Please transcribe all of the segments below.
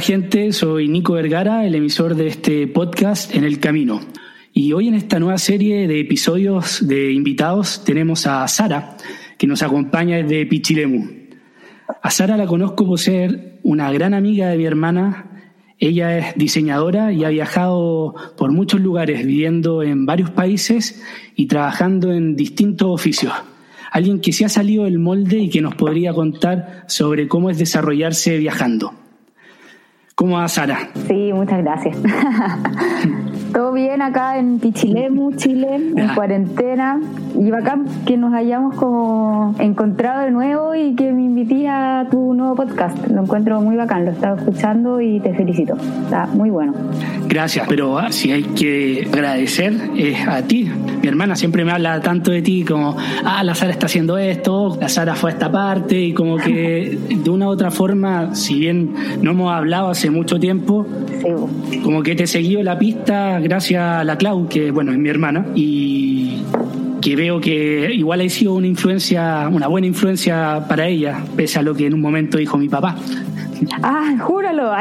Gente, soy Nico Vergara, el emisor de este podcast En el Camino. Y hoy en esta nueva serie de episodios de invitados tenemos a Sara, que nos acompaña desde Pichilemu. A Sara la conozco por ser una gran amiga de mi hermana. Ella es diseñadora y ha viajado por muchos lugares, viviendo en varios países y trabajando en distintos oficios. Alguien que se ha salido del molde y que nos podría contar sobre cómo es desarrollarse viajando. ¿Cómo va Sara? Sí, muchas gracias. Todo bien acá en Pichilemu, Chile, en cuarentena. Y bacán que nos hayamos como encontrado de nuevo y que me invité a tu nuevo podcast. Lo encuentro muy bacán, lo he estado escuchando y te felicito. Está muy bueno. Gracias, pero ah, si hay que agradecer es a ti. Mi hermana siempre me habla tanto de ti como, ah, la Sara está haciendo esto, la Sara fue a esta parte y como que de una u otra forma, si bien no hemos hablado hace mucho tiempo, como que te he seguido la pista gracias a la Clau, que bueno, es mi hermana, y que veo que igual ha sido una influencia, una buena influencia para ella, pese a lo que en un momento dijo mi papá. Ah, júralo.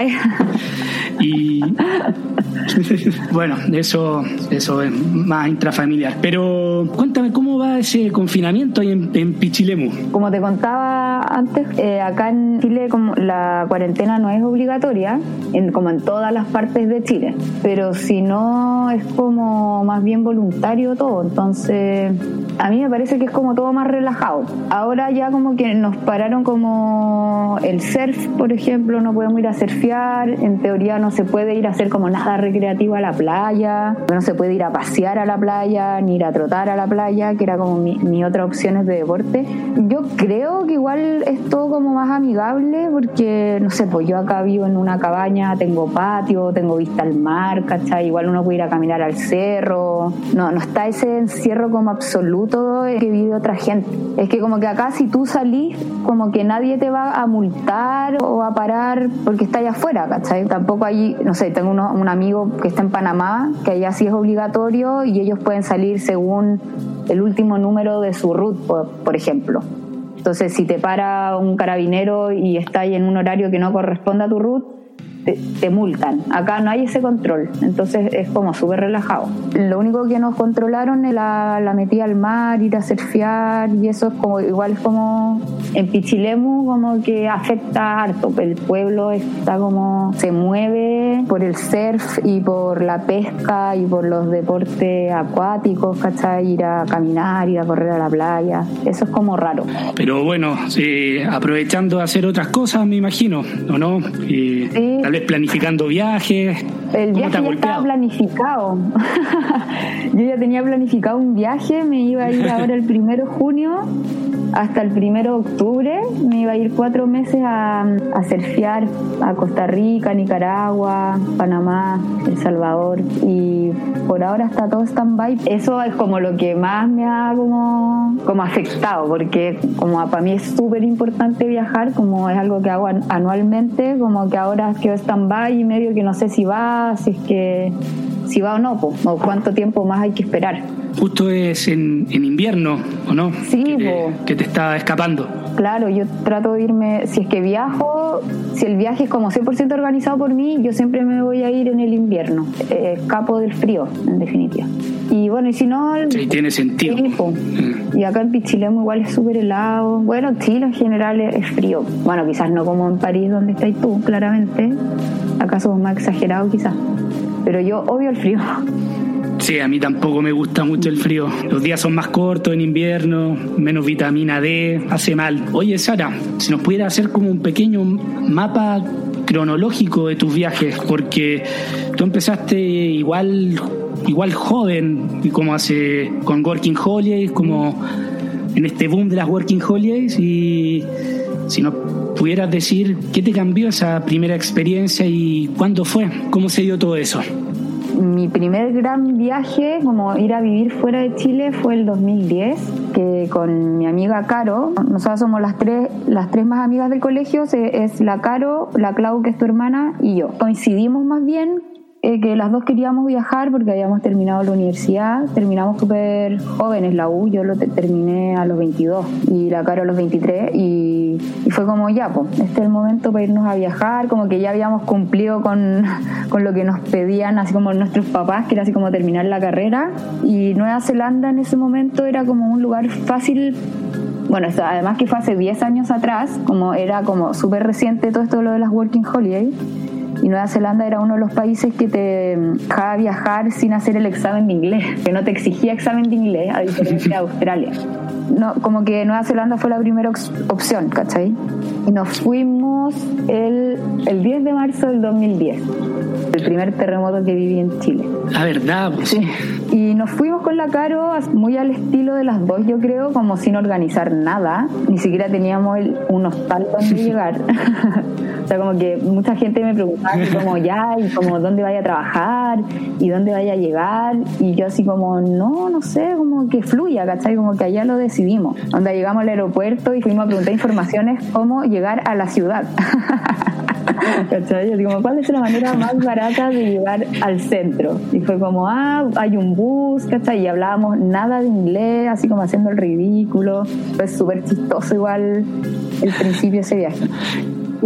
Y bueno, eso, eso es más intrafamiliar. Pero cuéntame, ¿cómo va ese confinamiento ahí en, Pichilemu? Como te contaba antes, eh, acá en Chile como la cuarentena no es obligatoria, en, como en todas las partes de Chile, pero si no es como más bien voluntario todo. Entonces, a mí me parece que es como todo más relajado. Ahora ya como que nos pararon como el surf, por ejemplo, no podemos ir a surfear, en teoría no se puede ir a hacer como nada recreativo a la playa, no se puede ir a pasear a la playa, ni ir a trotar a la playa, que era como mi, mi otra opción de deporte. Yo creo que igual es todo como más amigable porque, no sé, pues yo acá vivo en una cabaña, tengo patio, tengo vista al mar, ¿cachai? Igual uno puede ir a caminar al cerro, no, no está ese encierro como absoluto que vive otra gente. Es que como que acá si tú salís, como que nadie te va a multar o a parar porque está allá afuera, ¿cachai? Tampoco hay, no sé, tengo un amigo que está en Panamá, que allá sí es obligatorio y ellos pueden salir según el último número de su root, por, ejemplo. Entonces, si te para un carabinero y está en un horario que no corresponde a tu root, te, multan. Acá no hay ese control, entonces es como súper relajado. Lo único que nos controlaron es la, la metida al mar, ir a surfear y eso es como igual es como en Pichilemu como que afecta harto. El pueblo está como se mueve por el surf y por la pesca y por los deportes acuáticos, ¿cachai? Ir a caminar, ir a correr a la playa. Eso es como raro. Pero bueno, aprovechando de hacer otras cosas, me imagino, ¿o no? sí tal vez planificando viajes. El viaje ya estaba planificado. Yo ya tenía planificado un viaje, me iba a ir ahora el primero de junio hasta el primero de octubre. Me iba a ir cuatro meses a, a surfear a Costa Rica, Nicaragua, Panamá, El Salvador. Y por ahora está todo stand-by. Eso es como lo que más me ha como, como afectado, porque como para mí es súper importante viajar, como es algo que hago anualmente, como que ahora quedo stand-by y medio que no sé si va, si es que si va o no, o cuánto tiempo más hay que esperar. Justo es en, invierno, ¿o no? Sí, que te, está escapando. Claro, yo trato de irme, si es que viajo, si el viaje es como 100% organizado por mí, yo siempre me voy a ir en el invierno, eh, escapo del frío, en definitiva. Y bueno, y si no... Sí, tiene sentido. Mm. Y acá en Pichilemu igual es súper helado. Bueno, Chile en general es frío. Bueno, quizás no como en París donde estás tú, claramente. Acá somos más exagerados quizás pero yo odio el frío. Sí, a mí tampoco me gusta mucho el frío. Los días son más cortos en invierno, menos vitamina D, hace mal. Oye, Sara, si nos pudiera hacer como un pequeño mapa cronológico de tus viajes, porque tú empezaste igual igual joven, como hace con Working Holidays, como en este boom de las Working Holidays y si nos pudieras decir qué te cambió esa primera experiencia y cuándo fue, cómo se dio todo eso. Mi primer gran viaje, como ir a vivir fuera de Chile, fue el 2010, que con mi amiga Caro, nosotros somos las tres, las tres más amigas del colegio, es la Caro, la Clau, que es tu hermana, y yo. Coincidimos más bien eh, que las dos queríamos viajar porque habíamos terminado la universidad, terminamos súper jóvenes la U, yo lo terminé a los 22 y la Caro a los 23 y, fue como ya, pues, este es el momento para irnos a viajar, como que ya habíamos cumplido con, con lo que nos pedían, así como nuestros papás, que era así como terminar la carrera. Y Nueva Zelanda en ese momento era como un lugar fácil bueno, además que fue hace 10 años atrás, como era como súper reciente todo esto lo de las Working Holiday, y Nueva Zelanda era uno de los países que te dejaba viajar sin hacer el examen de inglés, que no te exigía examen de inglés, a diferencia de Australia. No, como que Nueva Zelanda fue la primera opción, ¿cachai? Y nos fuimos el, el 10 de marzo del 2010, el primer terremoto que viví en Chile. La verdad, pues. Sí. Y nos fuimos con la Caro muy al estilo de las dos, yo creo, como sin organizar nada. Ni siquiera teníamos un hostal donde llegar. o sea, como que mucha gente me preguntaba como ya, y como dónde vaya a trabajar, y dónde vaya a llegar. Y yo así como, no, no sé, como que fluya, ¿cachai? Como que allá lo decidimos. Donde llegamos al aeropuerto y fuimos a preguntar informaciones cómo llegar a la ciudad. ¿Cachai? Yo digo, ¿cuál es la manera más barata de llegar al centro? Y fue como, ah, hay un bus, ¿cachai? Y hablábamos nada de inglés, así como haciendo el ridículo. Fue súper chistoso igual el principio de ese viaje.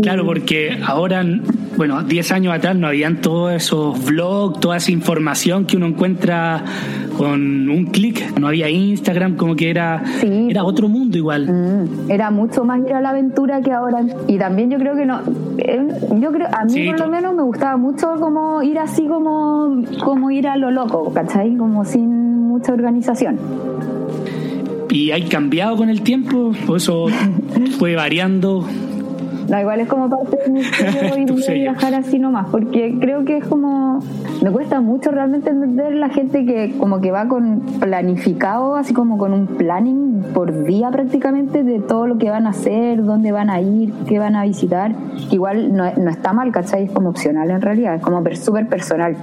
Claro, porque ahora, bueno, 10 años atrás no habían todos esos blogs, toda esa información que uno encuentra con un clic. No había Instagram, como que era, era otro mundo igual. Mm, era mucho más ir a la aventura que ahora. Y también yo creo que no, eh, yo creo, a mí por lo menos me gustaba mucho como ir así como, como ir a lo loco, ¿cachai? Como sin mucha organización. ¿Y hay cambiado con el tiempo? ¿O eso fue variando? No, igual es como parte de mi ir viajar así nomás, porque creo que es como. Me cuesta mucho realmente entender la gente que como que va con planificado, así como con un planning por día prácticamente de todo lo que van a hacer, dónde van a ir, qué van a visitar. Igual no, no está mal, ¿cachai? Es como opcional en realidad, es como súper personal.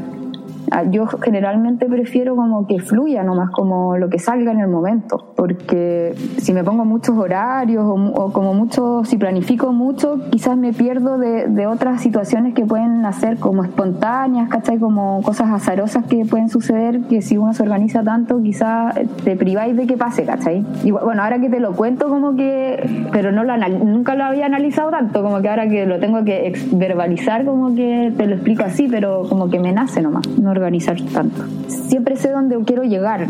Ah, yo generalmente prefiero como que fluya nomás como lo que salga en el momento, porque si me pongo muchos horarios o, como mucho, si planifico mucho, quizás me pierdo de, de, otras situaciones que pueden hacer como espontáneas, ¿cachai? Como cosas azarosas que pueden suceder, que si uno se organiza tanto, quizás te priváis de que pase, ¿cachai? Bueno, ahora que te lo cuento como que, pero no lo nunca lo había analizado tanto, como que ahora que lo tengo que verbalizar, como que te lo explico así, pero como que me nace nomás, no organizar tanto. Siempre sé dónde quiero llegar.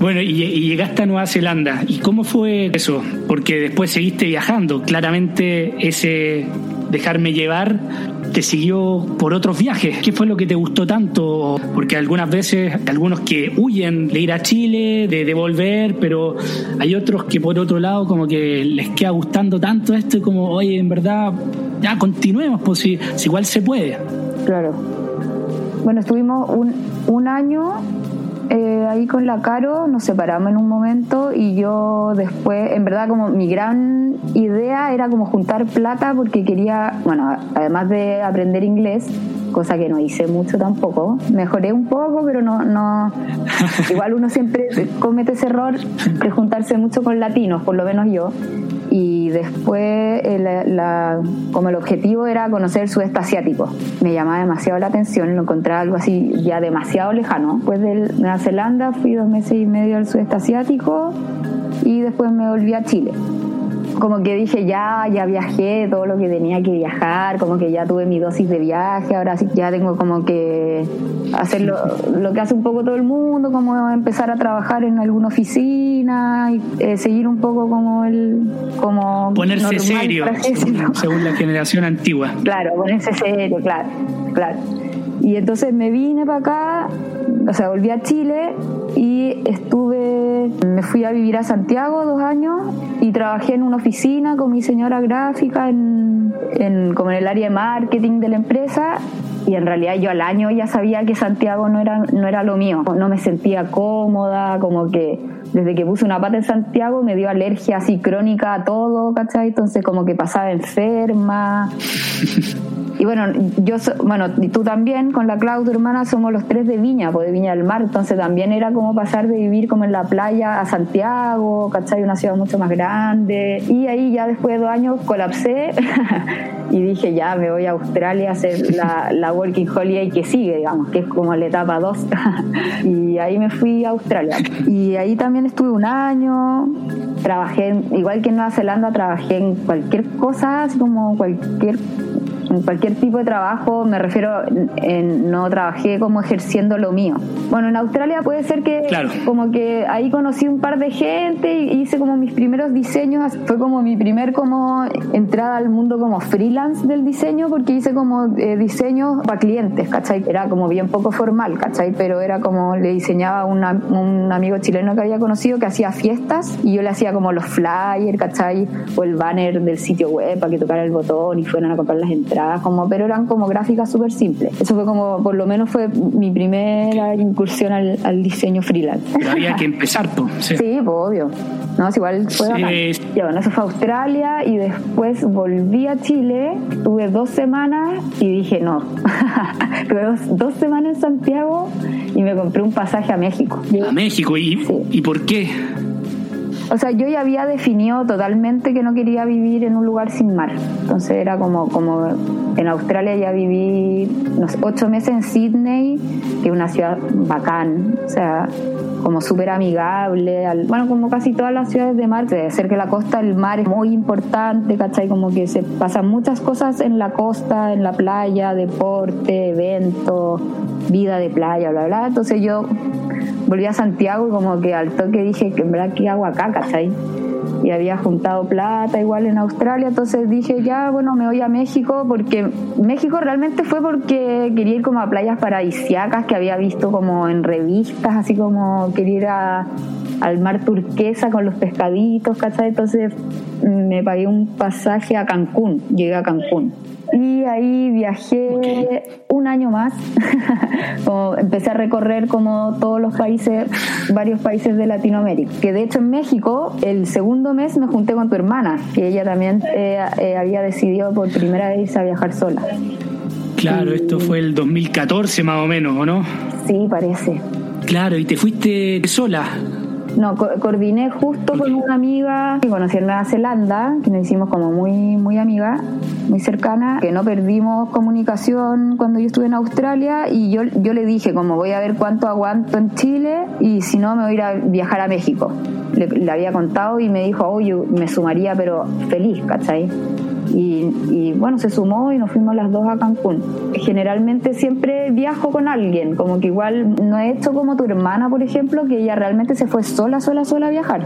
Bueno, y, llegaste a Nueva Zelanda. ¿Y cómo fue eso? Porque después seguiste viajando. Claramente ese dejarme llevar te siguió por otros viajes. ¿Qué fue lo que te gustó tanto? Porque algunas veces, algunos que huyen de ir a Chile, de, devolver, pero hay otros que por otro lado como que les queda gustando tanto esto y como, oye, en verdad, ya continuemos, pues si igual se puede. Claro. Bueno, estuvimos un, un año eh, ahí con la Caro, nos separamos en un momento y yo después, en verdad como mi gran idea era como juntar plata porque quería, bueno, además de aprender inglés, cosa que no hice mucho tampoco, mejoré un poco, pero no, no, igual uno siempre comete ese error de juntarse mucho con latinos, por lo menos yo y después eh, la, como el objetivo era conocer el sudeste asiático. Me llamaba demasiado la atención, lo encontraba algo así ya demasiado lejano. Después de Nueva Zelanda fui dos meses y medio al sudeste asiático y después me volví a Chile como que dije ya, ya viajé todo lo que tenía que viajar, como que ya tuve mi dosis de viaje, ahora sí ya tengo como que hacer lo, que hace un poco todo el mundo, como empezar a trabajar en alguna oficina y eh, seguir un poco como el... Como ponerse serio, según la generación antigua. Claro, ponerse serio, claro, claro. Y entonces me vine para acá, o sea, volví a Chile y estuve, me fui a vivir a Santiago dos años y trabajé en una oficina con mi señora gráfica en, en, como en el área de marketing de la empresa y en realidad yo al año ya sabía que Santiago no era, no era lo mío, no me sentía cómoda, como que desde que puse una pata en Santiago me dio alergia así crónica a todo, ¿cachai? Entonces como que pasaba enferma. Y bueno, yo, bueno, y tú también, con la Clau, tu hermana, somos los tres de Viña, pues de Viña del Mar, entonces también era como pasar de vivir como en la playa a Santiago, ¿cachai? Una ciudad mucho más grande. Y ahí ya después de dos años colapsé y dije, ya me voy a Australia a hacer la, la Working Holiday que sigue, digamos, que es como la etapa 2. y ahí me fui a Australia. Y ahí también estuve un año, trabajé, igual que en Nueva Zelanda, trabajé en cualquier cosa, así como cualquier en cualquier tipo de trabajo, me refiero, en, no trabajé como ejerciendo lo mío. Bueno, en Australia puede ser que como que ahí conocí un par de gente y hice como mis primeros diseños, fue como mi primer como entrada al mundo como freelance del diseño porque hice como eh, diseños para clientes, ¿cachai? Era como bien poco formal, ¿cachai? Pero era como le diseñaba a un amigo chileno que había conocido que hacía fiestas y yo le hacía como los flyers, ¿cachai? O el banner del sitio web para que tocara el botón y fueran a comprar las entradas como, pero eran como gráficas súper simples. Eso fue como, por lo menos fue mi primera incursión al, diseño freelance. Pero había que empezar, pues. Sí, pues, obvio. No, es igual fue sí. bueno, eso fue a Australia y después volví a Chile, tuve dos semanas y dije no. tuve dos, semanas en Santiago y me compré un pasaje a México. ¿A México? ¿Y, ¿y por qué? O sea, yo ya había definido totalmente que no quería vivir en un lugar sin mar. Entonces era como, como en Australia ya viví unos ocho meses en Sydney, que es una ciudad bacán, o sea, como súper amigable, bueno, como casi todas las ciudades de mar, de ser que la costa del mar es muy importante, ¿cachai? Como que se pasan muchas cosas en la costa, en la playa, deporte, eventos, vida de playa, bla, bla. Entonces yo volví a Santiago y como que al toque dije que en verdad que hago acá, ¿cachai? Y había juntado plata igual en Australia, entonces dije ya, bueno, me voy a México porque México realmente fue porque quería ir como a playas paradisiacas que había visto como en revistas, así como quería ir al mar turquesa con los pescaditos, ¿cachai? Entonces me pagué un pasaje a Cancún, llegué a Cancún y ahí viajé un año más. empecé a recorrer como todos los países, varios países de Latinoamérica. Que de hecho en México, el segundo mes me junté con tu hermana, que ella también eh, eh, había decidido por primera vez a viajar sola. Claro, esto fue el 2014 más o menos, ¿o no? Sí, parece. Claro, y te fuiste sola. No, coordiné justo con una amiga que conocí en Nueva Zelanda, que nos hicimos como muy, muy amiga, muy cercana, que no perdimos comunicación cuando yo estuve en Australia y yo, yo le dije como voy a ver cuánto aguanto en Chile y si no me voy a ir a viajar a México. Le, había contado y me dijo, oye, me sumaría pero feliz, ¿cachai? Y, bueno, se sumó y nos fuimos las dos a Cancún. Generalmente siempre viajo con alguien, como que igual no he hecho como tu hermana, por ejemplo, que ella realmente se fue sola, sola, sola a viajar.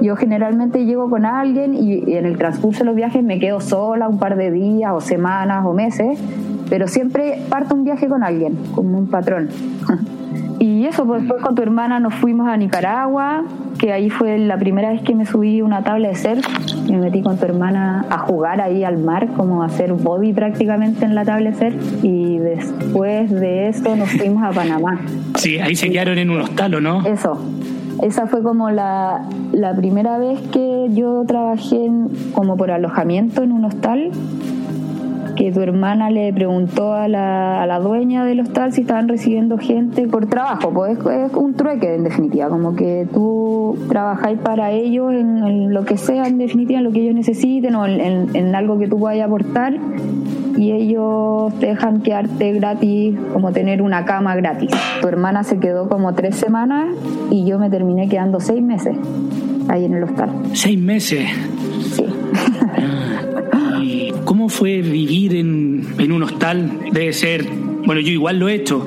Yo generalmente llego con alguien y, en el transcurso de los viajes me quedo sola un par de días o semanas o meses, pero siempre parto un viaje con alguien, como un patrón. Y eso, pues después con tu hermana nos fuimos a Nicaragua, que ahí fue la primera vez que me subí una tabla de surf. Me metí con tu hermana a jugar ahí al mar, como a hacer body prácticamente en la tabla de surf. Y después de eso nos fuimos a Panamá. Sí, ahí se quedaron en un hostal, no? Eso. Esa fue como la, la primera vez que yo trabajé como por alojamiento en un hostal que tu hermana le preguntó a la, a la dueña del hostal si estaban recibiendo gente por trabajo, pues es, un trueque en definitiva, como que tú trabajáis para ellos en, lo que sea, en definitiva, en lo que ellos necesiten o en, en algo que tú a aportar y ellos te dejan quedarte gratis, como tener una cama gratis. Tu hermana se quedó como tres semanas y yo me terminé quedando seis meses ahí en el hostal. ¿Seis meses? ¿Cómo fue vivir en, en, un hostal? Debe ser, bueno, yo igual lo he hecho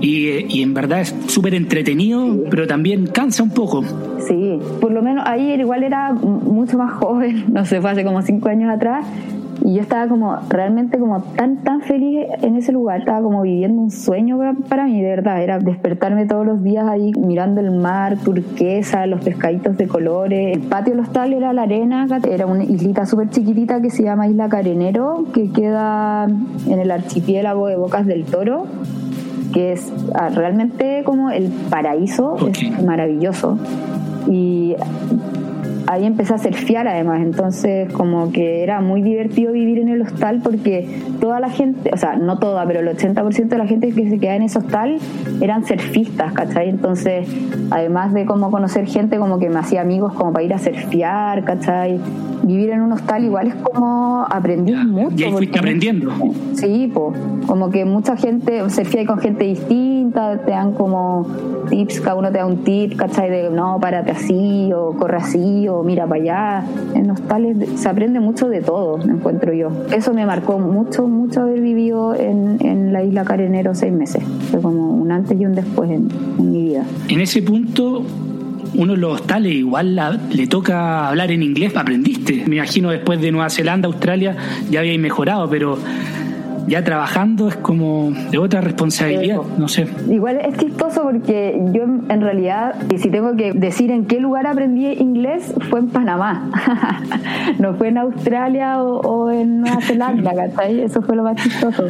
y, y, en verdad es súper entretenido, pero también cansa un poco. Sí, por lo menos ahí igual era mucho más joven, no sé, fue hace como cinco años atrás y yo estaba como realmente como tan, tan feliz en ese lugar. Estaba como viviendo un sueño para, mí, de verdad. Era despertarme todos los días ahí mirando el mar, turquesa, los pescaditos de colores. El patio del hostal era la arena. Era una islita súper chiquitita que se llama Isla Carenero, que queda en el archipiélago de Bocas del Toro que es ah, realmente como el paraíso, es maravilloso. Y ahí empecé a surfear además, entonces como que era muy divertido vivir en el hostal porque toda la gente, o sea, no toda, pero el 80% de la gente que se queda en ese hostal eran surfistas, ¿cachai? Entonces, además de como conocer gente, como que me hacía amigos como para ir a surfear, ¿cachai? Vivir en un hostal igual es como aprendí mucho. Y ahí fuiste aprendiendo. Sí, pues, como que mucha gente surfea con gente distinta, te dan como tips, cada uno te da un tip, ¿cachai? De no, párate así, o corre así, o mira para allá. En hostales se aprende mucho de todo, encuentro yo. Eso me marcó mucho, mucho haber vivido en, en la isla Carenero seis meses. Fue como un antes y un después en, en mi vida. En ese punto, uno de los hostales igual la- le toca hablar en inglés, aprendiste. Me imagino después de Nueva Zelanda, Australia, ya habíais mejorado, pero ya trabajando es como de otra responsabilidad, no sé. Igual es chistoso porque yo en realidad, y si tengo que decir en qué lugar aprendí inglés, fue en Panamá. no fue en Australia o, o en Nueva Zelanda, ¿cachai? Eso fue lo más chistoso.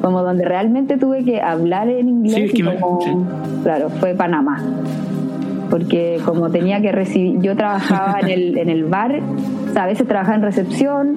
Como donde realmente tuve que hablar en inglés. Sí, es que y me- como- sí. Claro, fue Panamá. Porque como tenía que recibir, yo trabajaba en el, en el bar, a veces trabajaba en recepción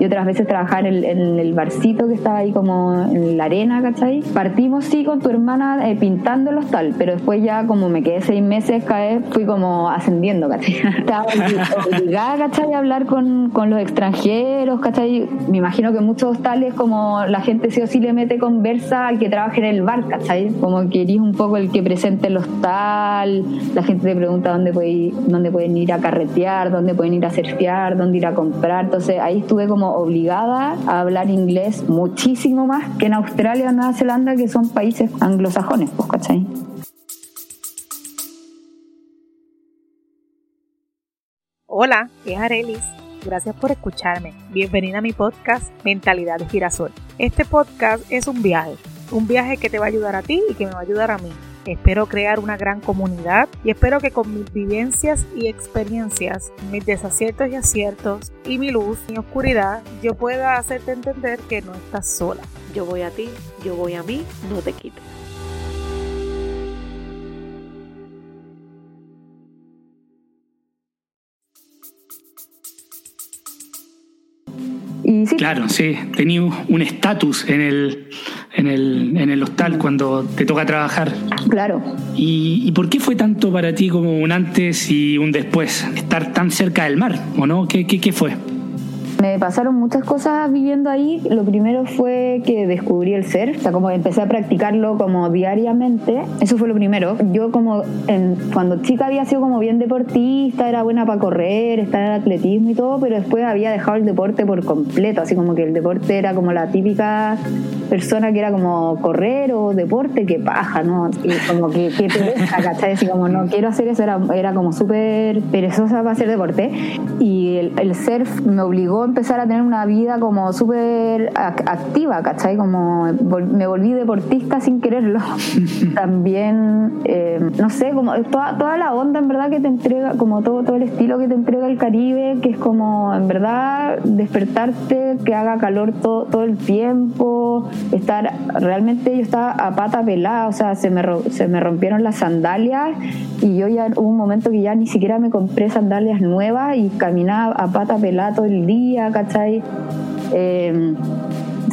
y otras veces trabajaba en el, barcito que estaba ahí como en la arena, ¿cachai? Partimos sí con tu hermana eh, pintando el hostal, pero después ya como me quedé seis meses cada vez fui como ascendiendo, ¿cachai? Estaba obli- obligada, ¿cachai? A hablar con, con los extranjeros, ¿cachai? Me imagino que muchos hostales como la gente sí o sí le mete conversa al que trabaja en el bar, ¿cachai? Como que eres un poco el que presenta el hostal, la gente te pregunta dónde, puede ir- dónde pueden ir a carretear, dónde pueden ir a surfear, dónde ir a comprar. Entonces ahí estuve como obligada a hablar inglés muchísimo más que en Australia o Nueva Zelanda, que son países anglosajones, pues, ¿cachai? Hola, es Arelis. Gracias por escucharme. Bienvenida a mi podcast Mentalidad de Girasol. Este podcast es un viaje, un viaje que te va a ayudar a ti y que me va a ayudar a mí. Espero crear una gran comunidad y espero que con mis vivencias y experiencias, mis desaciertos y aciertos y mi luz y oscuridad, yo pueda hacerte entender que no estás sola. Yo voy a ti, yo voy a mí, no te quites. Y sí, Claro, sí, tenía un estatus en el, en, el, en el hostal cuando te toca trabajar. claro. ¿Y, ¿Y por qué fue tanto para ti como un antes y un después? Estar tan cerca del mar, ¿o no? ¿Qué, qué, qué fue? Me pasaron muchas cosas viviendo ahí. Lo primero fue que descubrí el surf, o sea, como empecé a practicarlo como diariamente. Eso fue lo primero. Yo como en- cuando chica había sido como bien deportista, era buena para correr, estar en atletismo y todo, pero después había dejado el deporte por completo, así como que el deporte era como la típica persona que era como correr o deporte, que paja, ¿no? Y como que, que pereza, ¿cachai? Así como no quiero hacer eso, era, era como súper perezosa para hacer deporte. Y el, el surf me obligó empezar a tener una vida como súper ac- activa, ¿cachai? Como me volví deportista sin quererlo. También, eh, no sé, como toda, toda la onda en verdad que te entrega, como todo, todo el estilo que te entrega el Caribe, que es como en verdad despertarte, que haga calor todo, todo el tiempo, estar, realmente yo estaba a pata pelada, o sea, se me, se me rompieron las sandalias y yo ya hubo un momento que ya ni siquiera me compré sandalias nuevas y caminaba a pata pelada todo el día, ¿cachai? Eh,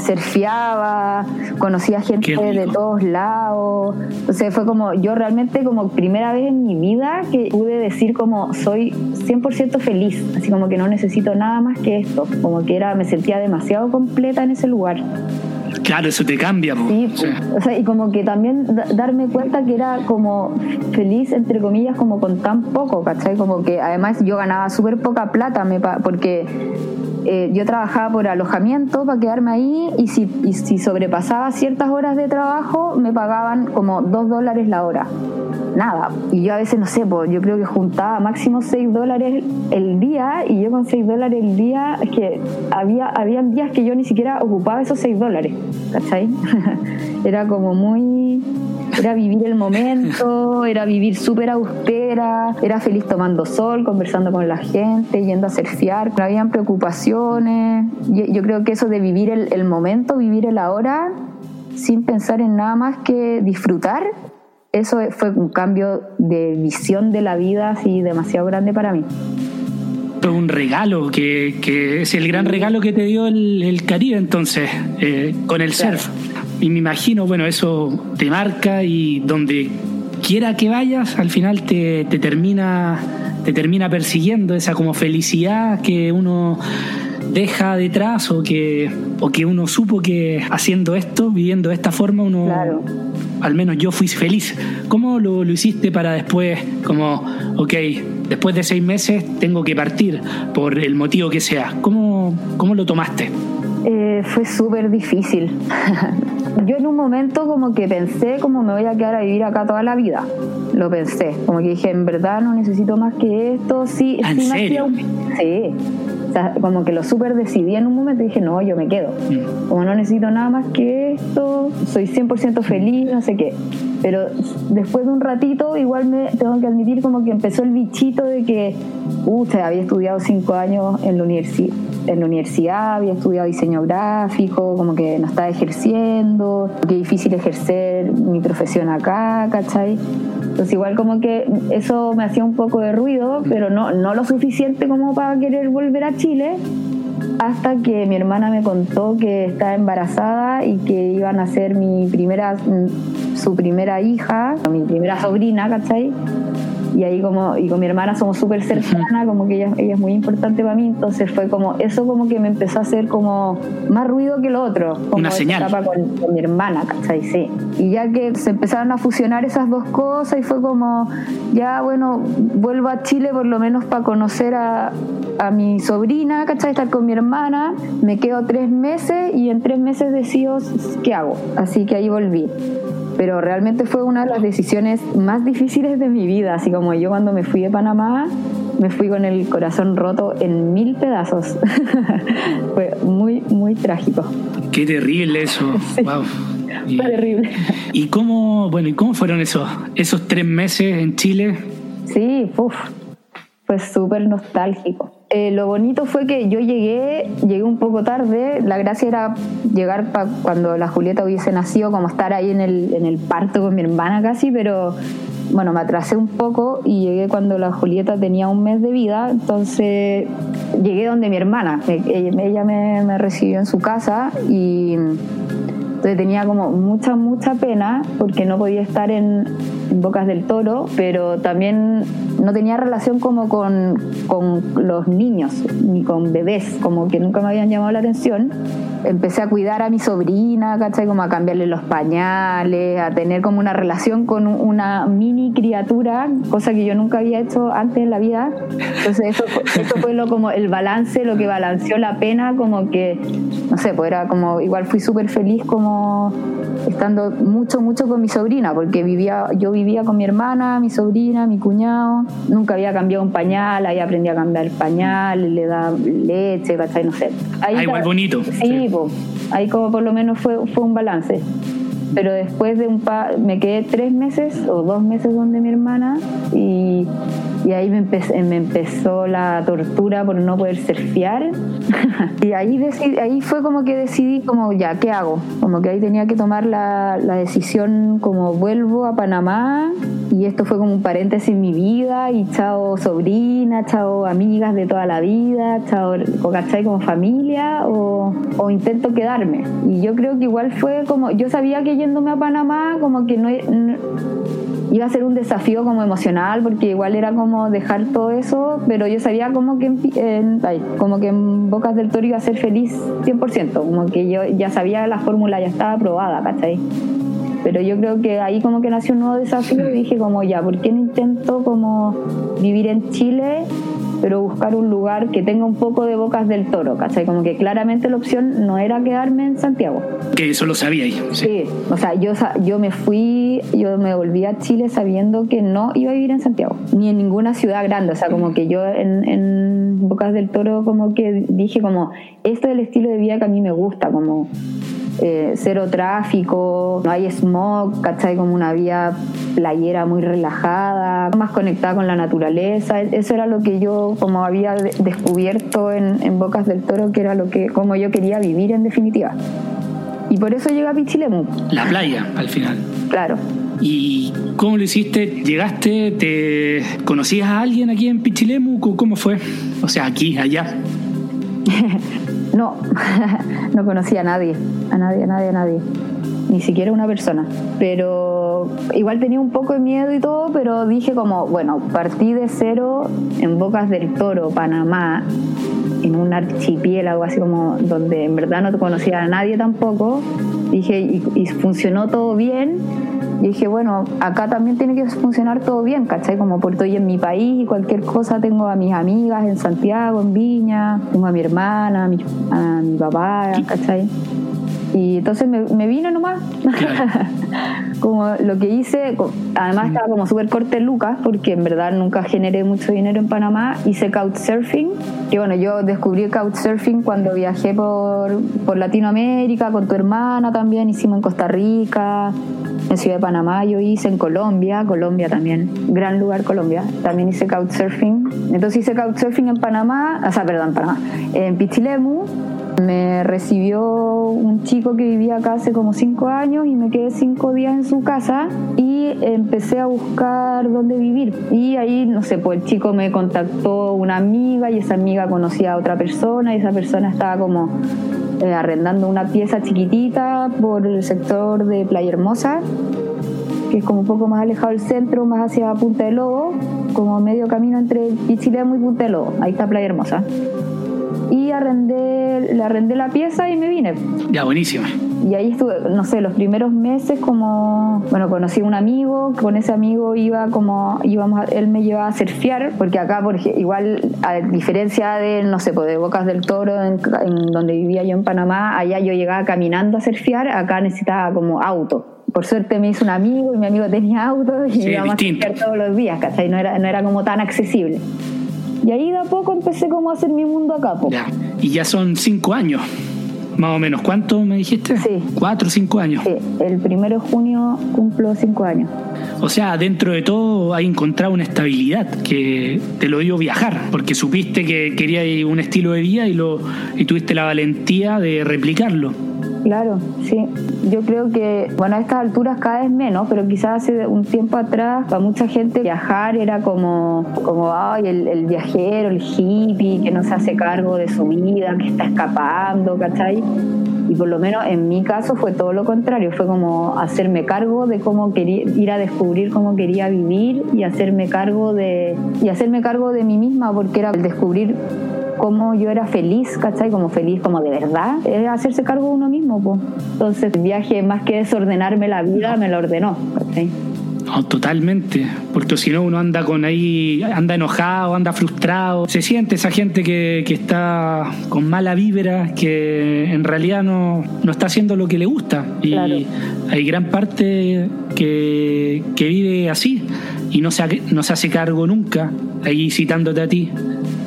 surfeaba, conocía gente de todos lados. O sea, fue como, yo realmente como primera vez en mi vida que pude decir como soy 100% feliz, así como que no necesito nada más que esto, como que era, me sentía demasiado completa en ese lugar. Claro, eso te cambia. Sí, Sí. o sea, y como que también da- darme cuenta que era como feliz, entre comillas, como con tan poco, ¿cachai? Como que además yo ganaba súper poca plata, me porque eh, yo trabajaba por alojamiento para quedarme ahí y si, y si sobrepasaba ciertas horas de trabajo me pagaban como dos dólares la hora. Nada. Y yo a veces, no sé, pues, yo creo que juntaba máximo 6 dólares el día y yo con 6 dólares el día, es que había habían días que yo ni siquiera ocupaba esos 6 dólares, ¿cachai? era como muy... Era vivir el momento, era vivir súper austera, era feliz tomando sol, conversando con la gente, yendo a surfear, no habían preocupaciones. Yo, yo creo que eso de vivir el, el momento, vivir el ahora, sin pensar en nada más que disfrutar, eso fue un cambio de visión de la vida así demasiado grande para mí. es un regalo, que, que es el gran regalo que te dio el, el Caribe entonces, eh, con el surf. Y me imagino, bueno, eso te marca y donde quiera que vayas, al final te, te termina te termina persiguiendo esa como felicidad que uno deja detrás o que, o que uno supo que haciendo esto, viviendo de esta forma, uno, al menos yo fui feliz. ¿Cómo lo, lo, hiciste para después, como, ok, después de seis meses tengo que partir por el motivo que sea? ¿Cómo, cómo lo tomaste? Eh, fue súper difícil. yo en un momento como que pensé como me voy a quedar a vivir acá toda la vida. Lo pensé, como que dije, en verdad no necesito más que esto. Sí, ¿En sí, serio? sí. Sea, como que lo súper decidí en un momento y dije, no, yo me quedo. Mm. Como no necesito nada más que esto, soy 100% feliz, no sé qué. Pero después de un ratito, igual me tengo que admitir como que empezó el bichito de que, usted había estudiado cinco años en la universidad en la universidad, había estudiado diseño gráfico, como que no estaba ejerciendo, qué difícil ejercer mi profesión acá, ¿cachai? Entonces igual como que eso me hacía un poco de ruido, pero no, no lo suficiente como para querer volver a Chile, hasta que mi hermana me contó que estaba embarazada y que iban a ser mi primera, su primera hija, mi primera sobrina, ¿cachai? y ahí como y con mi hermana somos súper cercanas como que ella, ella es muy importante para mí entonces fue como eso como que me empezó a hacer como más ruido que lo otro como una señal con, con, mi hermana ¿cachai? sí y ya que se empezaron a fusionar esas dos cosas y fue como ya bueno vuelvo a Chile por lo menos para conocer a, a mi sobrina ¿cachai? estar con mi hermana me quedo tres meses y en tres meses decido qué hago así que ahí volví pero realmente fue una de las decisiones más difíciles de mi vida, así como yo cuando me fui de Panamá, me fui con el corazón roto en mil pedazos. fue muy, muy trágico. Qué terrible eso. Sí. Wow. Y, fue terrible. ¿Y cómo, bueno, ¿y cómo fueron esos, esos tres meses en Chile? Sí, uf, fue súper nostálgico. Eh, lo bonito fue que yo llegué, llegué un poco tarde. La gracia era llegar pa cuando la Julieta hubiese nacido, como estar ahí en el, en el parto con mi hermana casi, pero bueno, me atrasé un poco y llegué cuando la Julieta tenía un mes de vida. Entonces llegué donde mi hermana. Ella me, me recibió en su casa y entonces tenía como mucha, mucha pena porque no podía estar en, en Bocas del Toro, pero también no tenía relación como con, con, los niños ni con bebés, como que nunca me habían llamado la atención. Empecé a cuidar a mi sobrina, ¿cachai? Como a cambiarle los pañales, a tener como una relación con una mini criatura, cosa que yo nunca había hecho antes en la vida. Entonces eso, eso fue lo, como el balance, lo que balanceó la pena, como que, no sé, pues era como, igual fui súper feliz como estando mucho, mucho con mi sobrina, porque vivía, yo vivía con mi hermana, mi sobrina, mi cuñado, nunca había cambiado un pañal, ahí aprendí a cambiar el pañal, le da leche, ¿cachai? No sé. Ahí ah, igual bonito. Sí, sí. Po, ahí como por lo menos fue, fue un balance. Pero después de un par, me quedé tres meses o dos meses donde mi hermana y, y ahí me, empecé, me empezó la tortura por no poder surfear. y ahí, ahí fue como que decidí como ya, ¿qué hago? Como que ahí tenía que tomar la, la decisión como vuelvo a Panamá y esto fue como un paréntesis en mi vida y chao sobrina, chao amigas de toda la vida, chao, ¿cachai? Como familia o, o, intento quedarme. Y yo creo que igual fue como, yo sabía que yéndome a Panamá como que no, no iba a ser un desafío como emocional porque igual era como dejar todo eso, pero yo sabía como que en, como que en Bocas del Toro iba a ser feliz 100%, como que yo ya sabía la fórmula ya estaba aprobada, ¿cachai? pero yo creo que ahí como que nació un nuevo desafío y dije como ya, ¿por qué no intento como vivir en Chile pero buscar un lugar que tenga un poco de bocas del toro, ¿cachai? Como que claramente la opción no era quedarme en Santiago. Que eso lo sabía. Sí, sí o sea, yo, yo me fui, yo me volví a Chile sabiendo que no iba a vivir en Santiago, ni en ninguna ciudad grande, o sea, como que yo en, en Bocas del Toro como que dije como, este es el estilo de vida que a mí me gusta, como eh, cero tráfico, no hay smog, ¿cachai? Como una vía playera muy relajada, más conectada con la naturaleza. Eso era lo que yo como había descubierto en, en Bocas del Toro, que era lo que como yo quería vivir en definitiva. Y por eso llegué a Pichilemu. La playa, al final. Claro. ¿Y cómo lo hiciste? ¿Llegaste? ¿Te conocías a alguien aquí en Pichilemu? ¿Cómo fue? O sea, aquí, allá. no, no conocía a nadie, a nadie, a nadie, a nadie. Ni siquiera una persona. Pero igual tenía un poco de miedo y todo, pero dije como, bueno, partí de cero en Bocas del Toro, Panamá, en un archipiélago así como donde en verdad no te conocía a nadie tampoco. Dije, y, funcionó todo bien. Y dije, bueno, acá también tiene que funcionar todo bien, ¿cachai? Como porque estoy en mi país y cualquier cosa tengo a mis amigas en Santiago, en Viña, tengo a mi hermana, a mi, a mi papá, ¿cachai? Y entonces me, me vino nomás. como lo que hice, además estaba como súper corte lucas, porque en verdad nunca generé mucho dinero en Panamá. Hice couchsurfing, que bueno, yo descubrí couchsurfing cuando viajé por, por Latinoamérica con tu hermana también, hicimos en Costa Rica, en Ciudad de Panamá, yo hice en Colombia, Colombia también, gran lugar Colombia, también hice couchsurfing. Entonces hice couchsurfing en Panamá, o sea, perdón, Panamá, en Pichilemu me recibió un chico que vivía acá hace como cinco años y me quedé cinco días en su casa y empecé a buscar dónde vivir. Y ahí, no sé, pues el chico me contactó una amiga y esa amiga conocía a otra persona y esa persona estaba como eh, arrendando una pieza chiquitita por el sector de Playa Hermosa que es como un poco más alejado del centro, más hacia Punta de Lobo, como medio camino entre Pichilemu y Punta de Lobo. Ahí está Playa Hermosa y arrendé, le arrendé la pieza y me vine. Ya, buenísima. Y ahí estuve, no sé, los primeros meses como, bueno, conocí a un amigo, con ese amigo iba como, íbamos, él me llevaba a surfear, porque acá, por, igual, a diferencia de, no sé, pues de Bocas del Toro, en, donde vivía yo en Panamá, allá yo llegaba caminando a surfear, acá necesitaba como auto por suerte me hizo un amigo y mi amigo tenía auto y íbamos a surfear todos los días, ¿cachai? No era, no era como tan accesible. Y ahí de a poco empecé como a hacer mi mundo acá. Ya. Y ya son cinco años, más o menos. ¿Cuánto me dijiste? Sí. ¿Cuatro o cinco años? Sí, el primero de junio cumplo cinco años. O sea, dentro de todo hay encontrado una estabilidad que te lo dio viajar, porque supiste que querías un estilo de vida y, lo, y tuviste la valentía de replicarlo. Claro, sí. Yo creo que, bueno, a estas alturas cada vez menos, pero quizás hace un tiempo atrás, para mucha gente viajar era como, como ay, el, viajero, el hippie, que no se hace cargo de su vida, que está escapando, ¿cachai? Y por lo menos en mi caso fue todo lo contrario, fue como hacerme cargo de cómo quería, ir a descubrir cómo quería vivir y hacerme cargo de, y hacerme cargo de mí misma, porque era el descubrir cómo yo era feliz, ¿cachai? Como feliz, como de verdad, es hacerse cargo de uno mismo, pues. Entonces el viaje, más que desordenarme la vida, me lo ordenó, ¿cachai? No, totalmente, porque si no uno anda con ahí, anda enojado, anda frustrado, se siente esa gente que, que está con mala vibra, que en realidad no, no, está haciendo lo que le gusta. Y hay gran parte que, que vive así y no se, no se hace cargo nunca, ahí citándote a ti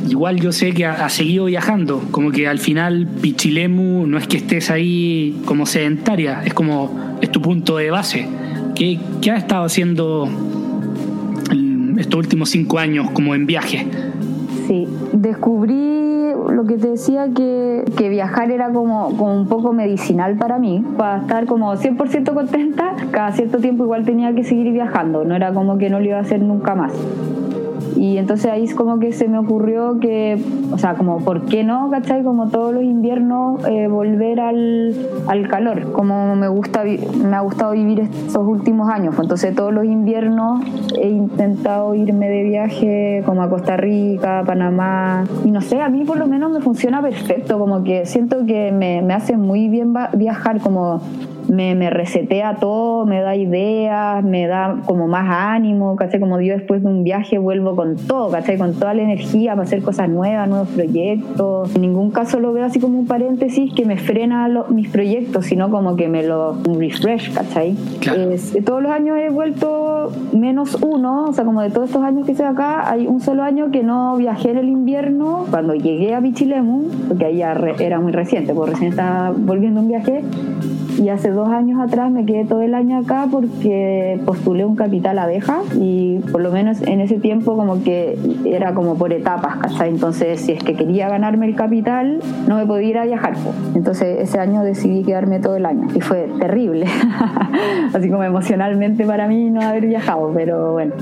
igual yo sé que ha, seguido viajando, como que al final Pichilemu no es que estés ahí como sedentaria, es como es tu punto de base. ¿Qué, qué has estado haciendo estos últimos cinco años como en viaje? Sí, descubrí lo que te decía que, que viajar era como, como, un poco medicinal para mí, para estar como 100% contenta, cada cierto tiempo igual tenía que seguir viajando, no era como que no lo iba a hacer nunca más. Y entonces ahí es como que se me ocurrió que, o sea, como, ¿por qué no, cachai? Como todos los inviernos, eh, volver al, al, calor, como me, gusta, me ha gustado vivir estos últimos años. Entonces todos los inviernos he intentado irme de viaje como a Costa Rica, Panamá. Y no sé, a mí por lo menos me funciona perfecto, como que siento que me, me hace muy bien viajar, como me, me resetea todo, me da ideas, me da como más ánimo, ¿cachai? Como yo después de un viaje vuelvo con todo, ¿cachai? Con toda la energía para hacer cosas nuevas, nuevos proyectos. En ningún caso lo veo así como un paréntesis que me frena mis proyectos, sino como que me lo refresh, ¿cachai? todos los años he vuelto menos uno, o sea, como de todos estos años que estoy acá, hay un solo año que no viajé en el invierno. Cuando llegué a Pichilemu, porque ahí ya era muy reciente, porque recién estaba volviendo un viaje, y hace dos años atrás me quedé todo el año acá porque postulé un capital abeja y por lo menos en ese tiempo como que era como por etapas, ¿cachai? Entonces si es que quería ganarme el capital no me podía ir a viajar. Entonces ese año decidí quedarme todo el año y fue terrible, así como emocionalmente para mí no haber viajado, pero bueno,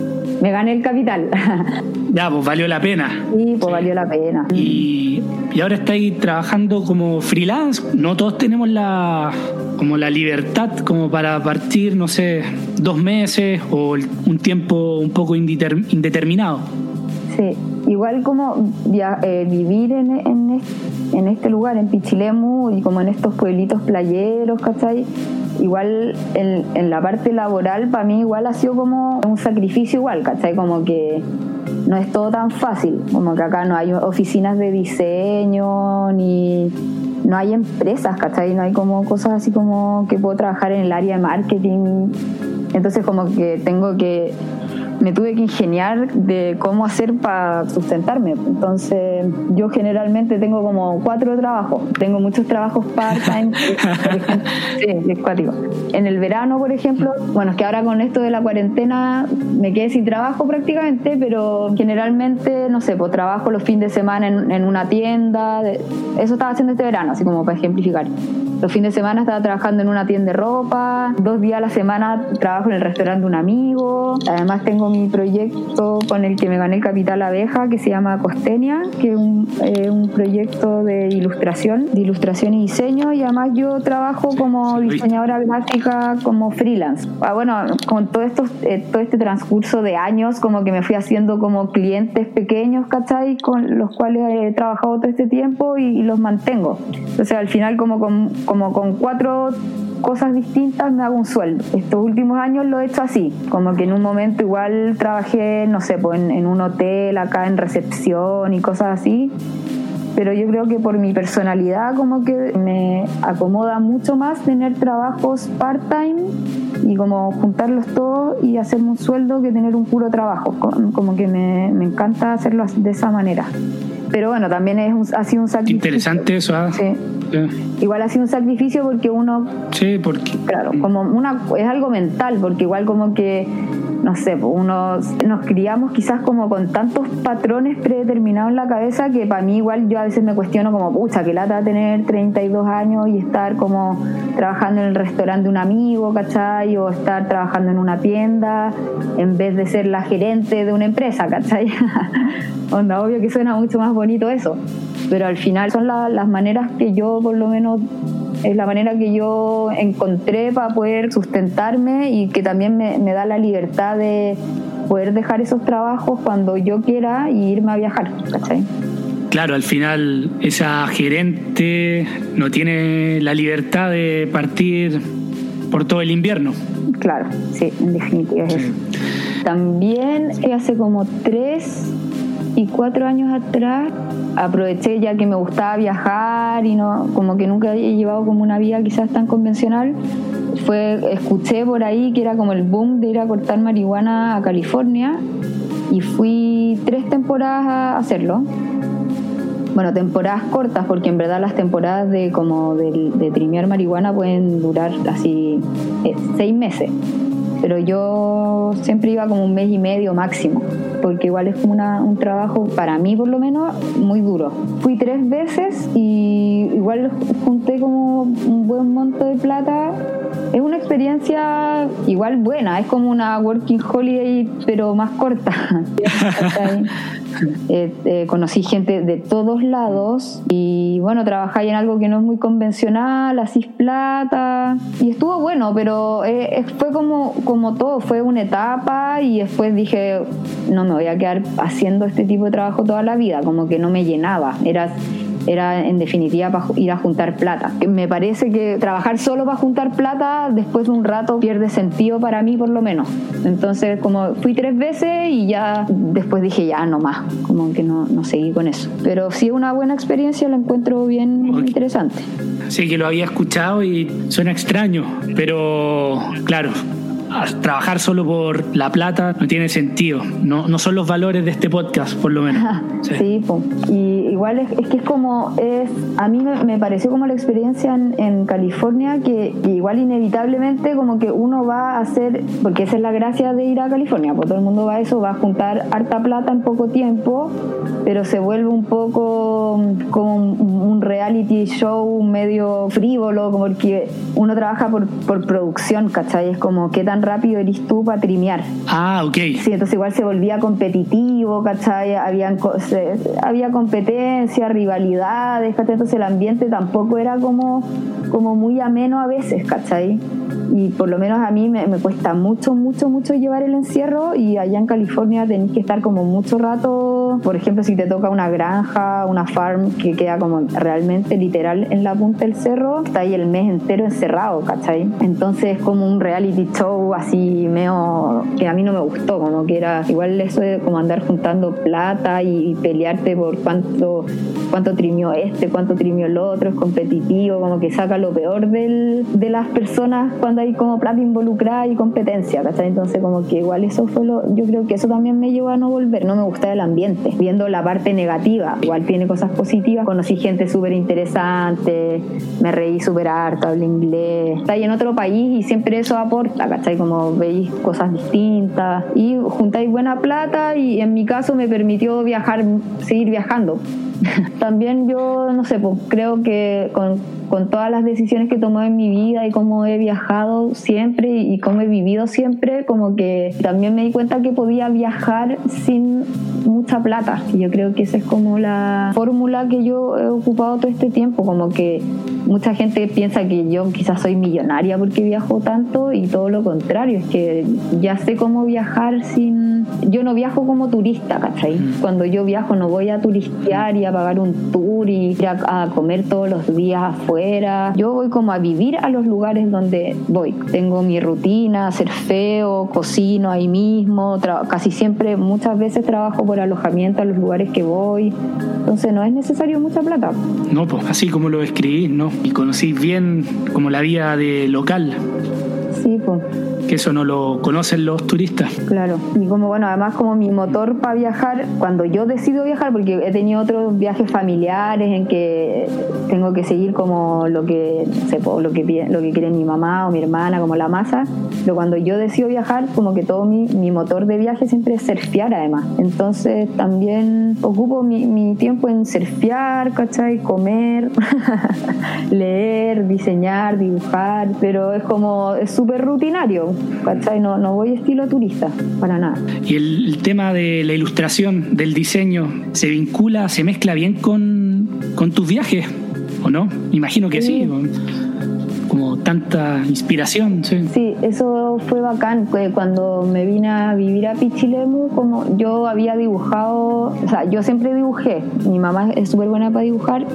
me gané el capital. ya, pues valió la pena. Sí, pues valió la pena. Y, y ahora estáis trabajando como freelance, no todos tenemos la como la libertad como para partir, no sé, dos meses o un tiempo un poco indeterminado. Sí, igual como eh, vivir en, en, en, este lugar, en Pichilemu, y como en estos pueblitos playeros, ¿cachai? Igual en, en la parte laboral para mí igual ha sido como un sacrificio igual, ¿cachai? Como que no es todo tan fácil, como que acá no hay oficinas de diseño ni no hay empresas, ¿cachai? No hay como cosas así como que puedo trabajar en el área de marketing. Entonces como que tengo que me tuve que ingeniar de cómo hacer para sustentarme. Entonces, yo generalmente tengo como cuatro trabajos. Tengo muchos trabajos part-time. sí, es. En el verano, por ejemplo, bueno, es que ahora con esto de la cuarentena me quedé sin trabajo prácticamente, pero generalmente, no sé, pues trabajo los fines de semana en, en una tienda. Eso estaba haciendo este verano, así como para ejemplificar. Los fines de semana estaba trabajando en una tienda de ropa, dos días a la semana trabajo en el restaurante de un amigo. Además tengo mi proyecto con el que me gané el Capital Abeja, que se llama Costenia, que es un, eh, un proyecto de ilustración, de ilustración y diseño. Y además yo trabajo como diseñadora gráfica, como freelance. Ah, bueno, con todo, esto, eh, todo este transcurso de años, como que me fui haciendo como clientes pequeños, ¿cachai? Con los cuales he trabajado todo este tiempo y, y los mantengo. Entonces al final como con como con cuatro cosas distintas me hago un sueldo. Estos últimos años lo he hecho así, como que en un momento igual trabajé, no sé, pues en, un hotel acá en recepción y cosas así, pero yo creo que por mi personalidad como que me acomoda mucho más tener trabajos part-time y como juntarlos todos y hacerme un sueldo que tener un puro trabajo, como que me, me encanta hacerlo de esa manera. Pero bueno, también es ha sido un sacrificio. Interesante eso, ¿ah? Sí. Igual ha sido un sacrificio porque uno... Sí, porque... Claro, como una, es algo mental, porque igual como que, no sé, uno nos criamos quizás como con tantos patrones predeterminados en la cabeza que para mí igual yo a veces me cuestiono como, pucha, que lata tener 32 años y estar como trabajando en el restaurante de un amigo, ¿cachai? O estar trabajando en una tienda en vez de ser la gerente de una empresa, ¿cachai? Onda, obvio que suena mucho más bonito eso, pero al final son las maneras que yo por lo menos es la manera que yo encontré para poder sustentarme y que también me, da la libertad de poder dejar esos trabajos cuando yo quiera y irme a viajar, ¿cachai? Claro, al final esa gerente no tiene la libertad de partir por todo el invierno. Claro, sí, en definitiva es eso. También hace como tres y cuatro años atrás aproveché ya que me gustaba viajar y no como que nunca he llevado como una vida quizás tan convencional fue escuché por ahí que era como el boom de ir a cortar marihuana a California y fui tres temporadas a hacerlo. Bueno temporadas cortas porque en verdad las temporadas de como de, de trimear marihuana pueden durar así eh, seis meses. Pero yo siempre iba como un mes y medio máximo, porque igual es como un trabajo, para mí por lo menos, muy duro. Fui tres veces y igual junté como un buen monto de plata. Es una experiencia igual buena, es como una working holiday, pero más corta. Eh, eh, conocí gente de todos lados y bueno, trabajé en algo que no es muy convencional, así plata y estuvo bueno, pero eh, fue como, como todo, fue una etapa y después dije, no me voy a quedar haciendo este tipo de trabajo toda la vida, como que no me llenaba, era era en definitiva para ir a juntar plata. Me parece que trabajar solo para juntar plata después de un rato pierde sentido para mí por lo menos. Entonces como fui tres veces y ya después dije ya no más, como que no, no seguí con eso. Pero sí una buena experiencia, la encuentro bien interesante. Sí que lo había escuchado y suena extraño, pero claro, trabajar solo por la plata no tiene sentido. No, no son los valores de este podcast, por lo menos. sí, y igual es, que es como, es a mí me, pareció como la experiencia en, California que, igual inevitablemente como que uno va a hacer, porque esa es la gracia de ir a California, pues todo el mundo va a eso, va a juntar harta plata en poco tiempo, pero se vuelve un poco como un reality show medio frívolo, como que uno trabaja por, por producción, ¿cachai? Es como qué tan rápido eres tú para trimear. Ah, ok. Sí, entonces igual se volvía competitivo, ¿cachai? Habían, había competencia, rivalidades, ¿cachai? Entonces el ambiente tampoco era como, como muy ameno a veces, ¿cachai? y por lo menos a mí me, cuesta mucho, mucho, mucho llevar el encierro y allá en California tenéis que estar como mucho rato, por ejemplo, si te toca una granja, una farm que queda como realmente literal en la punta del cerro, está ahí el mes entero encerrado, ¿cachai? Entonces es como un reality show así medio que a mí no me gustó, como que era igual eso de como andar juntando plata y, pelearte por cuánto, cuánto trimió este, cuánto trimió el otro, es competitivo, como que saca lo peor del, de las personas cuando hay como plata involucrada y competencia, ¿cachai? Entonces como que igual eso fue lo, yo creo que eso también me llevó a no volver, no me gusta el ambiente, viendo la parte negativa, igual tiene cosas positivas, conocí gente súper interesante, me reí súper harto, hablé inglés, está ahí en otro país y siempre eso aporta, ¿cachai? Como veis cosas distintas y juntáis buena plata y en mi caso me permitió viajar, seguir viajando. También yo, no sé, pues creo que con con todas las decisiones que tomado en mi vida y cómo he viajado siempre y cómo he vivido siempre, como que también me di cuenta que podía viajar sin mucha plata. Y yo creo que esa es como la fórmula que yo he ocupado todo este tiempo, como que mucha gente piensa que yo quizás soy millonaria porque viajo tanto y todo lo contrario, es que ya sé cómo viajar sin... Yo no viajo como turista, ¿cachai? Mm. Cuando yo viajo no voy a turistear y a pagar un tour y ir a, comer todos los días afuera. Yo voy como a vivir a los lugares donde voy. Tengo mi rutina, hacer feo, cocino ahí mismo, casi siempre, muchas veces trabajo por alojamiento a los lugares que voy. Entonces no es necesario mucha plata. No, pues así como lo escribí, ¿no? Y conocí bien como la vida de local. Sí, pues que eso no lo conocen los turistas. Claro, y como bueno, además como mi motor para viajar, cuando yo decido viajar, porque he tenido otros viajes familiares en que tengo que seguir como lo que, no lo que, lo que quiere mi mamá o mi hermana, como la masa, pero cuando yo decido viajar, como que todo mi, mi motor de viaje siempre es surfear además. Entonces también ocupo mi, mi tiempo en surfear, ¿cachai? Comer, leer, diseñar, dibujar, pero es como, es súper rutinario no, no voy estilo turista, para nada. ¿Y el, tema de la ilustración, del diseño, se vincula, se mezcla bien con, con tus viajes, o no? Imagino que sí. como tanta inspiración. Sí. sí, eso fue bacán. Cuando me vine a vivir a Pichilemu, como yo había dibujado, o sea, yo siempre dibujé. Mi mamá es súper buena para dibujar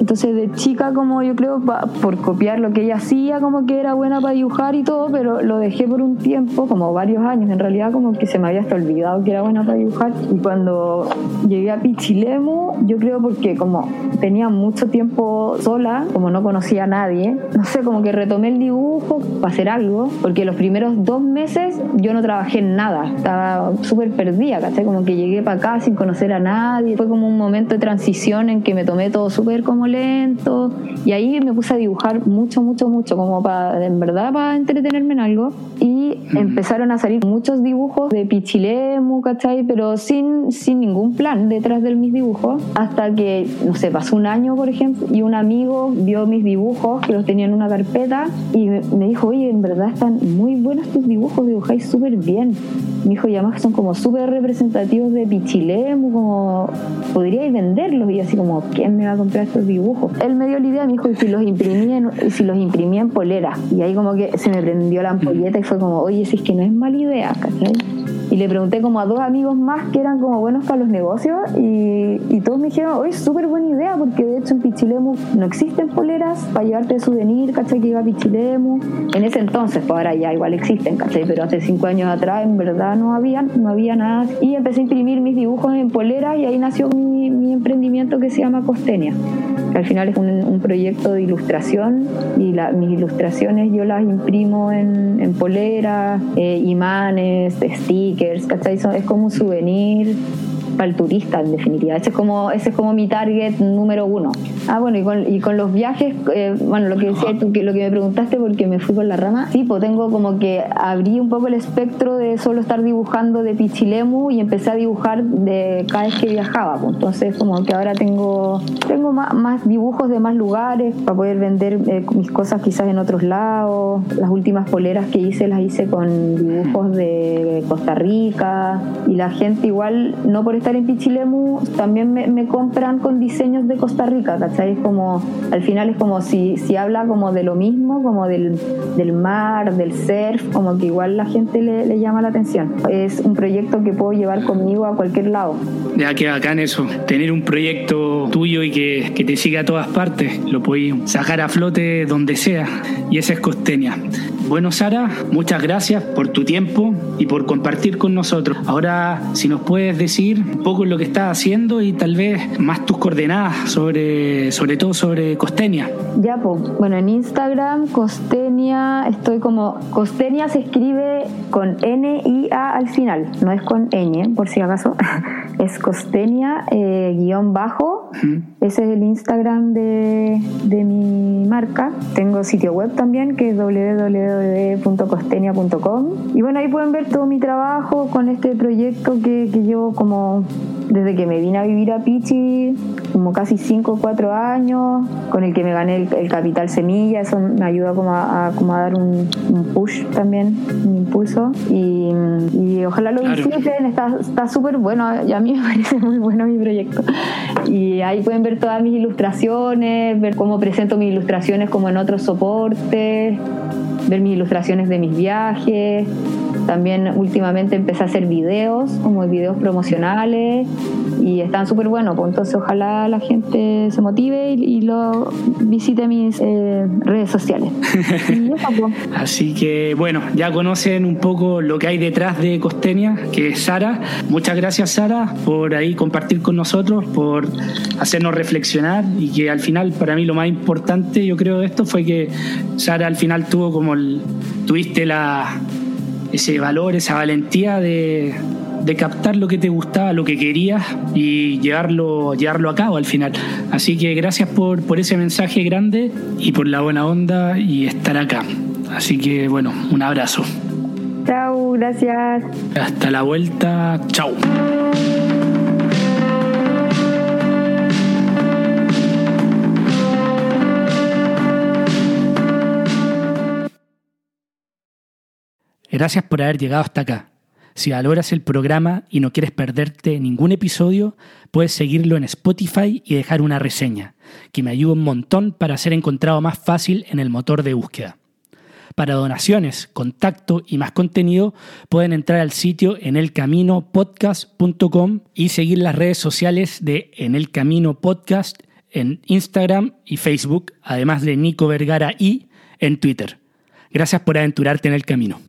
entonces de chica como yo creo, por copiar lo que ella hacía, como que era buena para dibujar y todo, pero lo dejé por un tiempo, como varios años, en realidad como que se me había hasta olvidado que era buena para dibujar. Y cuando llegué a Pichilemu, yo creo porque como tenía mucho tiempo sola, como no conocía a nadie, no sé, como que retomé el dibujo para hacer algo, porque los primeros dos meses yo no trabajé en nada, estaba súper perdida, ¿cachai? Como que llegué para acá sin conocer a nadie, fue como un momento de transición en que me tomé todo súper como lento y ahí me puse a dibujar mucho, mucho, mucho, como para, en verdad, para entretenerme en algo y empezaron a salir muchos dibujos de Pichilemu, ¿cachai? Pero sin, sin ningún plan detrás de mis dibujos, hasta que, no sé, pasó un año, por ejemplo, y un amigo vio mis dibujos, que los tenía en una carpeta, y me dijo, oye, en verdad están muy buenos tus dibujos, dibujáis súper bien. Me dijo, y además son como súper representativos de Pichilemu, como podríais venderlos, y así como, ¿quién me va a comprar estos dibujos? Él me dio la idea, me dijo, si los imprimí en, si los imprimí en polera. Y ahí como que se me prendió la ampolleta y fue como, oye, si es que no es mala idea, ¿cachai? Le pregunté como a dos amigos más que eran como buenos para los negocios y, todos me dijeron, oye, súper buena idea porque de hecho en Pichilemu no existen poleras para llevarte de souvenir, ¿cachai? Que iba a Pichilemu. En ese entonces, pues ahora ya igual existen, ¿cachai? Pero hace cinco años atrás en verdad no había, no había nada. Y empecé a imprimir mis dibujos en poleras y ahí nació mi, mi emprendimiento que se llama Costenia que al final es un, un proyecto de ilustración y la, mis ilustraciones yo las imprimo en, en poleras, eh, imanes, stickers, ¿cachai? Es como un souvenir para el turista en definitiva. Ese es como, ese es como mi target número uno. Ah, bueno, y con, y con los viajes, eh, bueno, lo que decía tú, que lo que me preguntaste porque me fui con la rama, sí, pues tengo como que abrí un poco el espectro de solo estar dibujando de Pichilemu y empecé a dibujar de cada vez que viajaba. pues. Entonces, como que ahora tengo, tengo más, más dibujos de más lugares para poder vender eh, mis cosas quizás en otros lados. Las últimas poleras que hice las hice con dibujos de Costa Rica y la gente igual, no por estar en Pichilemu, también me, me compran con diseños de Costa Rica, ¿cachai? Es como, al final es como si, si habla como de lo mismo, como del, del mar, del surf, como que igual la gente le, le llama la atención. Es un proyecto que puedo llevar conmigo a cualquier lado. Ya que bacán eso, tener un proyecto tuyo y que, que te siga a todas partes, lo podéis sacar a flote donde sea, y esa es Costeña. Bueno, Sara, muchas gracias por tu tiempo y por compartir con nosotros. Ahora, si nos puedes decir un poco lo que estás haciendo y tal vez más tus coordenadas sobre, sobre todo sobre Costeña. Ya, pues, bueno, en Instagram, Costenia, estoy como. Costenia se escribe con N-I-A al final, no es con Ñ, por si acaso. Es Costenia, eh, guion bajo. Ese es el Instagram de, de mi marca. Tengo sitio web también, que es www.costenia.com. Y bueno, ahí pueden ver todo mi trabajo con este proyecto que, que llevo como desde que me vine a vivir a Pichi, como casi 5 o 4 años, con el que me gané el, el capital semilla, eso me ayuda como a, a- como a dar un, un push también, un impulso. Y, y ojalá lo disfruten, está está súper bueno, y a mí me parece muy bueno mi proyecto. Y ahí pueden ver todas mis ilustraciones, ver cómo presento mis ilustraciones como en otros soportes, ver mis ilustraciones de mis viajes. También últimamente empecé a hacer videos, como videos promocionales, y están súper buenos. Pues entonces ojalá la gente se motive y, y lo visite mis eh, redes sociales. Y eso, pues. Así que bueno, ya conocen un poco lo que hay detrás de Costeña, que es Sara. Muchas gracias Sara por ahí compartir con nosotros, por hacernos reflexionar y que al final para mí lo más importante yo creo de esto fue que Sara al final tuvo como el, tuviste la ese valor, esa valentía de, de captar lo que te gustaba, lo que querías y llevarlo, llevarlo a cabo al final. Así que gracias por, por ese mensaje grande y por la buena onda y estar acá. Así que bueno, un abrazo. Chao, gracias. Hasta la vuelta. Chao. Gracias por haber llegado hasta acá. Si valoras el programa y no quieres perderte ningún episodio, puedes seguirlo en Spotify y dejar una reseña, que me ayuda un montón para ser encontrado más fácil en el motor de búsqueda. Para donaciones, contacto y más contenido, pueden entrar al sitio enelcaminopodcast.com y seguir las redes sociales de En el Camino Podcast en Instagram y Facebook, además de Nico Vergara y en Twitter. Gracias por aventurarte en el camino.